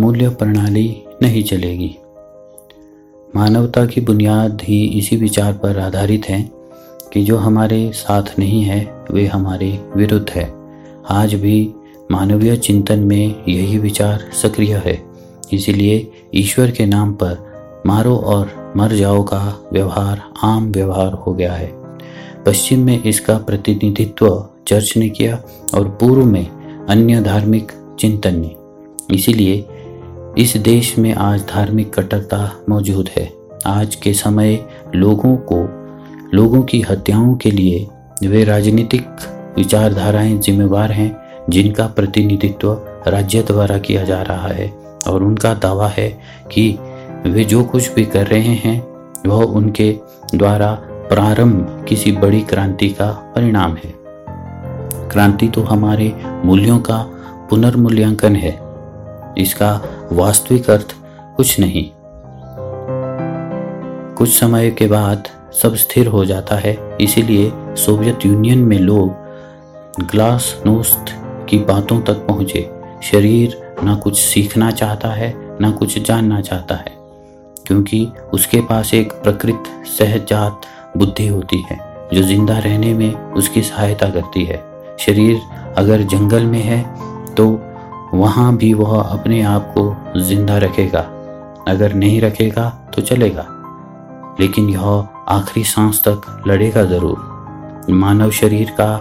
मूल्य प्रणाली नहीं चलेगी। मानवता की बुनियाद ही इसी विचार पर आधारित है कि जो हमारे साथ नहीं है, वे हमारे विरुद्ध है। आज भी मानवीय चिंतन में यही विचार सक्रिय है। इसीलिए ईश्वर के नाम पर मारो और मर जाओ का व्यवहार आम व्यवहार हो गया है। पश्चिम में इसका प्रतिनिधित्व चर्च ने किया और पूर्व में अन्य धार्मिक चिंतन ने। इसीलिए इस देश में आज धार्मिक कट्टरता मौजूद है। आज के समय लोगों को, लोगों की हत्याओं के लिए वे राजनीतिक विचारधाराएँ जिम्मेवार हैं, जिनका प्रतिनिधित्व राज्य द्वारा किया जा रहा है। और उनका दावा है कि वे जो कुछ भी कर रहे हैं, वह उनके द्वारा प्रारंभ किसी बड़ी क्रांति का परिणाम है। क्रांति तो हमारे मूल्यों का पुनर्मूल्यांकन है। इसका वास्तविक अर्थ कुछ नहीं। कुछ समय के बाद सब स्थिर हो जाता है, इसीलिए सोवियत यूनियन में लोग ग्लास नोस्त की बातों तक पहुँचे। शरीर ना कुछ सीखना चाहता है, ना कुछ जानना चाहता है, क्योंकि उसके पास एक प्रकृत सहजात बुद्धि होती है, जो ज़िंदा रहने में उसकी सहायता करती है। शरीर अगर जंगल में है तो वहाँ भी वह अपने आप को ज़िंदा रखेगा। अगर नहीं रखेगा तो चलेगा। लेकिन यह आखिरी सांस तक लड़ेगा ज़रूर। मानव शरीर का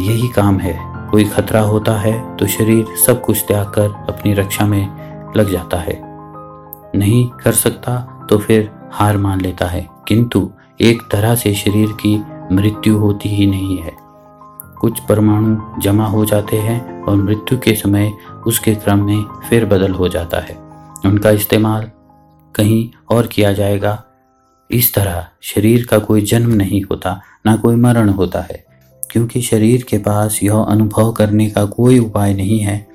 यही काम है। कोई खतरा होता है तो शरीर सब कुछ त्याग कर अपनी रक्षा में लग जाता है। नहीं कर सकता तो फिर हार मान लेता है। किंतु एक तरह से शरीर की मृत्यु होती ही नहीं है। कुछ परमाणु जमा हो जाते हैं और मृत्यु के समय उसके क्रम में फिर बदल हो जाता है। उनका इस्तेमाल कहीं और किया जाएगा। इस तरह शरीर का कोई जन्म नहीं होता, ना कोई मरण होता है, क्योंकि शरीर के पास यह अनुभव करने का कोई उपाय नहीं है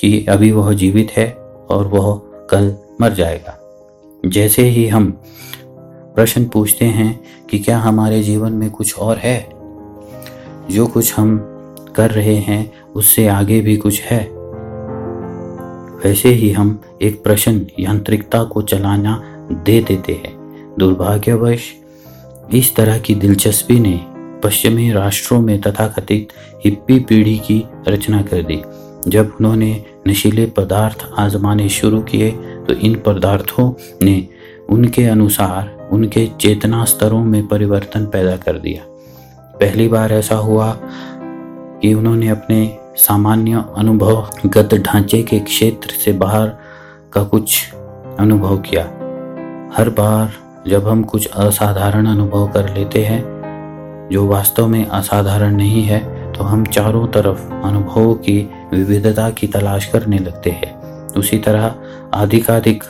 कि अभी वह जीवित है और वह कल मर जाएगा। जैसे ही हम प्रश्न पूछते हैं कि क्या हमारे जीवन में कुछ और है? जो कुछ हम कर रहे हैं, उससे आगे भी कुछ है। वैसे ही हम एक प्रश्न यांत्रिकता को चलाना दे देते हैं। दुर्भाग्यवश, इस तरह की दिलचस्पी ने पश्चिमी राष्ट्रों में तथाकथित हिप्पी पीढ़ी की रचना कर दी। जब उन्होंने नशीले पदार्थ आजमाने शुरू किए तो इन पदार्थों ने उनके अनुसार उनके चेतना स्तरों में परिवर्तन पैदा कर दिया। पहली बार ऐसा हुआ कि उन्होंने अपने सामान्य अनुभवगत ढांचे के क्षेत्र से बाहर का कुछ अनुभव किया। हर बार जब हम कुछ असाधारण अनुभव कर लेते हैं, जो वास्तव में असाधारण नहीं है तो हम चारों तरफ़ अनुभवों की विविधता की तलाश करने लगते हैं। उसी तरह अधिकाधिक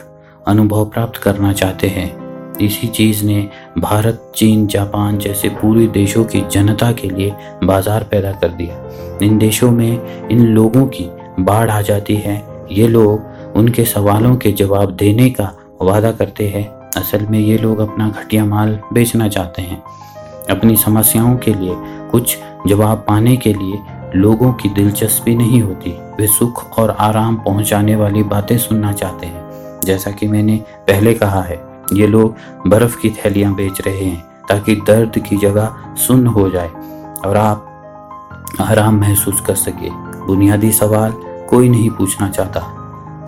अनुभव प्राप्त करना चाहते हैं। इसी चीज़ ने भारत, चीन, जापान जैसे पूरे देशों की जनता के लिए बाज़ार पैदा कर दिया। इन देशों में इन लोगों की बाढ़ आ जाती है। ये लोग उनके सवालों के जवाब देने का वादा करते हैं। असल में ये लोग अपना घटिया माल बेचना चाहते हैं। अपनी समस्याओं के लिए कुछ जवाब पाने के लिए लोगों की दिलचस्पी नहीं होती। वे सुख और आराम पहुँचाने वाली बातें सुनना चाहते हैं। जैसा कि मैंने पहले कहा है ये लोग बर्फ़ की थैलियाँ बेच रहे हैं ताकि दर्द की जगह सुन्न हो जाए और आप आराम महसूस कर सके। बुनियादी सवाल कोई नहीं पूछना चाहता।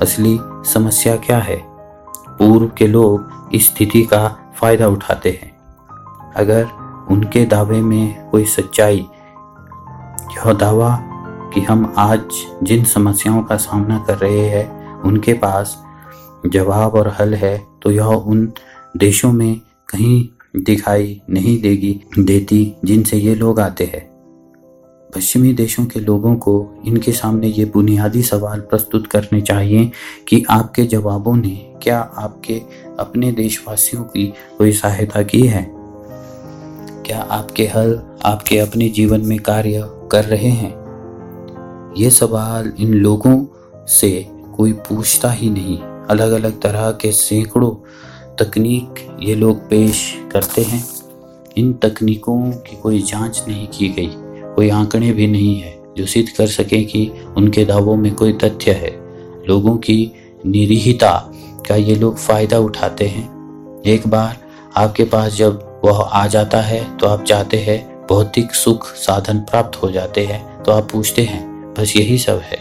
असली समस्या क्या है? पूर्व के लोग इस स्थिति का फ़ायदा उठाते हैं। अगर उनके दावे में कोई सच्चाई, यह दावा कि हम आज जिन समस्याओं का सामना कर रहे हैं, उनके पास जवाब और हल है तो यह उन देशों में कहीं दिखाई नहीं देगी, देती जिनसे ये लोग आते हैं। पश्चिमी देशों के लोगों को इनके सामने ये बुनियादी सवाल प्रस्तुत करने चाहिए कि आपके जवाबों ने क्या आपके अपने देशवासियों की कोई सहायता की है? क्या आपके हल आपके अपने जीवन में कार्य कर रहे हैं? ये सवाल इन लोगों से कोई पूछता ही नहीं। अलग अलग तरह के सैकड़ों तकनीक ये लोग पेश करते हैं। इन तकनीकों की कोई जाँच नहीं की गई, कोई आंकड़े भी नहीं है जो सिद्ध कर सके कि उनके दावों में कोई तथ्य है। लोगों की निरीहिता का ये लोग फ़ायदा उठाते हैं। एक बार आपके पास जब वह आ जाता है तो आप चाहते हैं भौतिक सुख साधन प्राप्त हो जाते हैं तो आप पूछते हैं, बस यही सब है।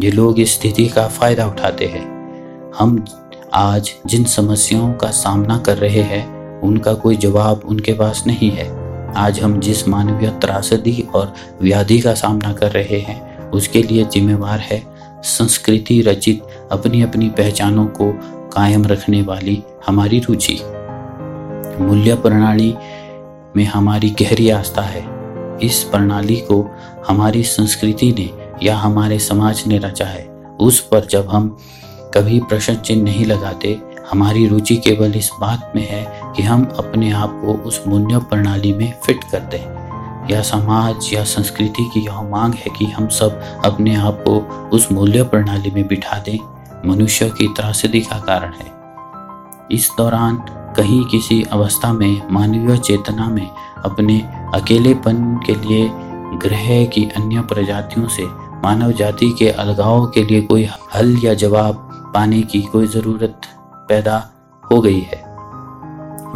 ये लोग इस स्थिति का फ़ायदा उठाते हैं। हम आज जिन समस्याओं का सामना कर रहे हैं, उनका कोई जवाब उनके पास नहीं है। आज हम जिस मानवीय त्रासदी और व्याधि का सामना कर रहे हैं, उसके लिए जिम्मेवार है संस्कृति रचित अपनी अपनी पहचानों को कायम रखने वाली हमारी रुचि। मूल्य प्रणाली में हमारी गहरी आस्था है। इस प्रणाली को हमारी संस्कृति ने या हमारे समाज ने रचा है। उस पर जब हम कभी प्रश्न चिन्ह नहीं लगाते। हमारी रुचि केवल इस बात में है कि हम अपने आप को उस मूल्य प्रणाली में फिट कर दें। या समाज या संस्कृति की यह मांग है कि हम सब अपने आप को उस मूल्य प्रणाली में बिठा दें। मनुष्य की त्रासदी का कारण है। इस दौरान कहीं किसी अवस्था में, मानवीय चेतना में, अपने अकेलेपन के लिए, ग्रह की अन्य प्रजातियों से, मानव जाति के अलगाव के लिए कोई हल या जवाब पाने की कोई ज़रूरत पैदा हो गई है।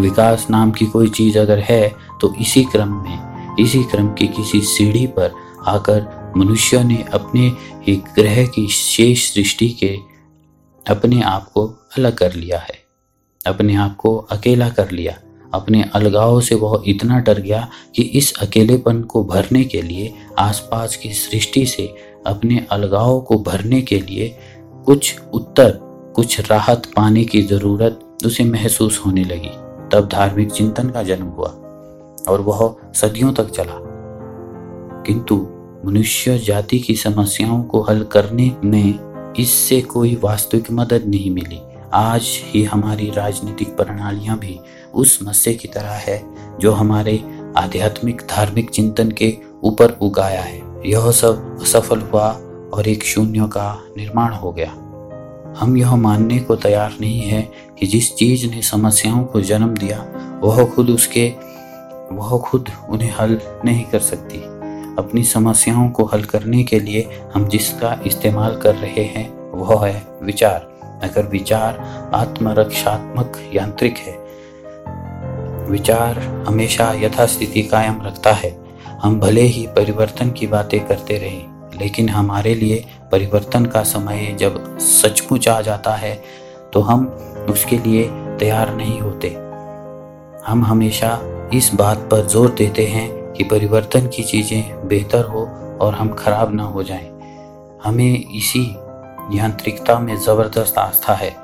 विकास नाम की कोई चीज़ अगर है तो इसी क्रम में, इसी क्रम की किसी सीढ़ी पर आकर मनुष्य ने अपने ही ग्रह की शेष सृष्टि के अपने आप को अलग कर लिया है। अपने आप को अकेला कर लिया। अपने अलगाव से वह इतना डर गया कि इस अकेलेपन को भरने के लिए, आसपास की सृष्टि से अपने अलगाव को भरने के लिए कुछ उत्तर, कुछ राहत पाने की ज़रूरत उसे महसूस होने लगी। तब धार्मिक चिंतन का जन्म हुआ और वह सदियों तक चला। किंतु मनुष्य जाति की समस्याओं को हल करने में इससे कोई वास्तविक मदद नहीं मिली। आज ही हमारी राजनीतिक प्रणालियाँ भी उस मस्से की तरह है जो हमारे आध्यात्मिक, धार्मिक चिंतन के ऊपर उगाया है। यह सब असफल हुआ और एक शून्य का निर्माण हो गया। हम यह मानने को तैयार नहीं है कि जिस चीज़ ने समस्याओं को जन्म दिया, वह खुद उसके, वह खुद उन्हें हल नहीं कर सकती। अपनी समस्याओं को हल करने के लिए हम जिसका इस्तेमाल कर रहे हैं, वह है विचार। अगर विचार आत्मरक्षात्मक यांत्रिक है, विचार हमेशा यथास्थिति कायम रखता है। हम भले ही परिवर्तन की बातें करते रहें लेकिन हमारे लिए परिवर्तन का समय जब सचमुच आ जाता है तो हम उसके लिए तैयार नहीं होते। हम हमेशा इस बात पर ज़ोर देते हैं कि परिवर्तन की चीज़ें बेहतर हो और हम खराब ना हो जाएँ। हमें इसी यांत्रिकता में ज़बरदस्त आस्था है,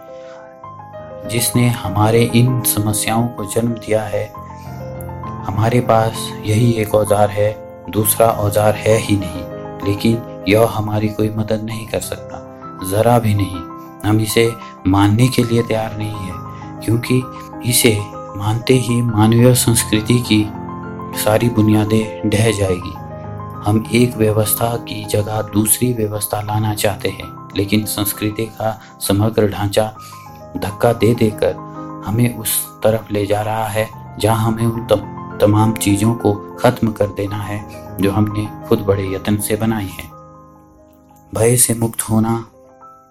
जिसने हमारे इन समस्याओं को जन्म दिया है। हमारे पास यही एक औज़ार है, दूसरा औज़ार है ही नहीं। लेकिन यह हमारी कोई मदद नहीं कर सकता। ज़रा भी नहीं। हम इसे मानने के लिए तैयार नहीं है, क्योंकि इसे मानते ही मानवीय संस्कृति की सारी बुनियादें ढह जाएगी। हम एक व्यवस्था की जगह दूसरी व्यवस्था लाना चाहते हैं, लेकिन संस्कृति का समग्र ढांचा धक्का दे देकर हमें उस तरफ़ ले जा रहा है, जहाँ हमें उन तमाम चीज़ों को खत्म कर देना है, जो हमने खुद बड़े यत्न से बनाई है। भय से मुक्त होना,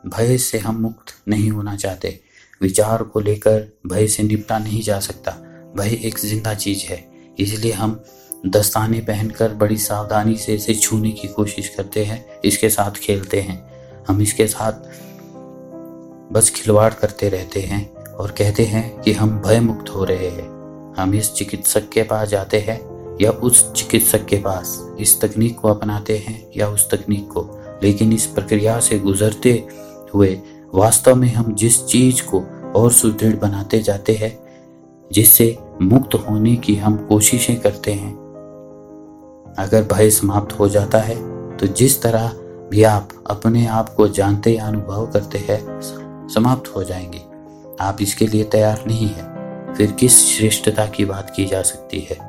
भय से हम मुक्त नहीं होना चाहते। विचार को लेकर भय से निपटा नहीं जा सकता। भय एक ज़िंदा चीज़ है, इसलिए हम दस्ताने पहनकर बड़ी सावधानी से इसे छूने की कोशिश करते हैं, इसके साथ खेलते हैं। हम इसके साथ बस खिलवाड़ करते रहते हैं और कहते हैं कि हम भय मुक्त हो रहे हैं। हम इस चिकित्सक के पास जाते हैं या उस चिकित्सक के पास इस तकनीक को अपनाते हैं या उस तकनीक को। लेकिन इस प्रक्रिया से गुजरते हुए वास्तव में हम जिस चीज़ को और सुदृढ़ बनाते जाते हैं, जिससे मुक्त होने की हम कोशिशें करते हैं, अगर भय समाप्त हो जाता है तो जिस तरह भी आप अपने आप को जानते या अनुभव करते हैं, समाप्त हो जाएँगे। आप इसके लिए तैयार नहीं है। फिर किस श्रेष्ठता की बात की जा सकती है?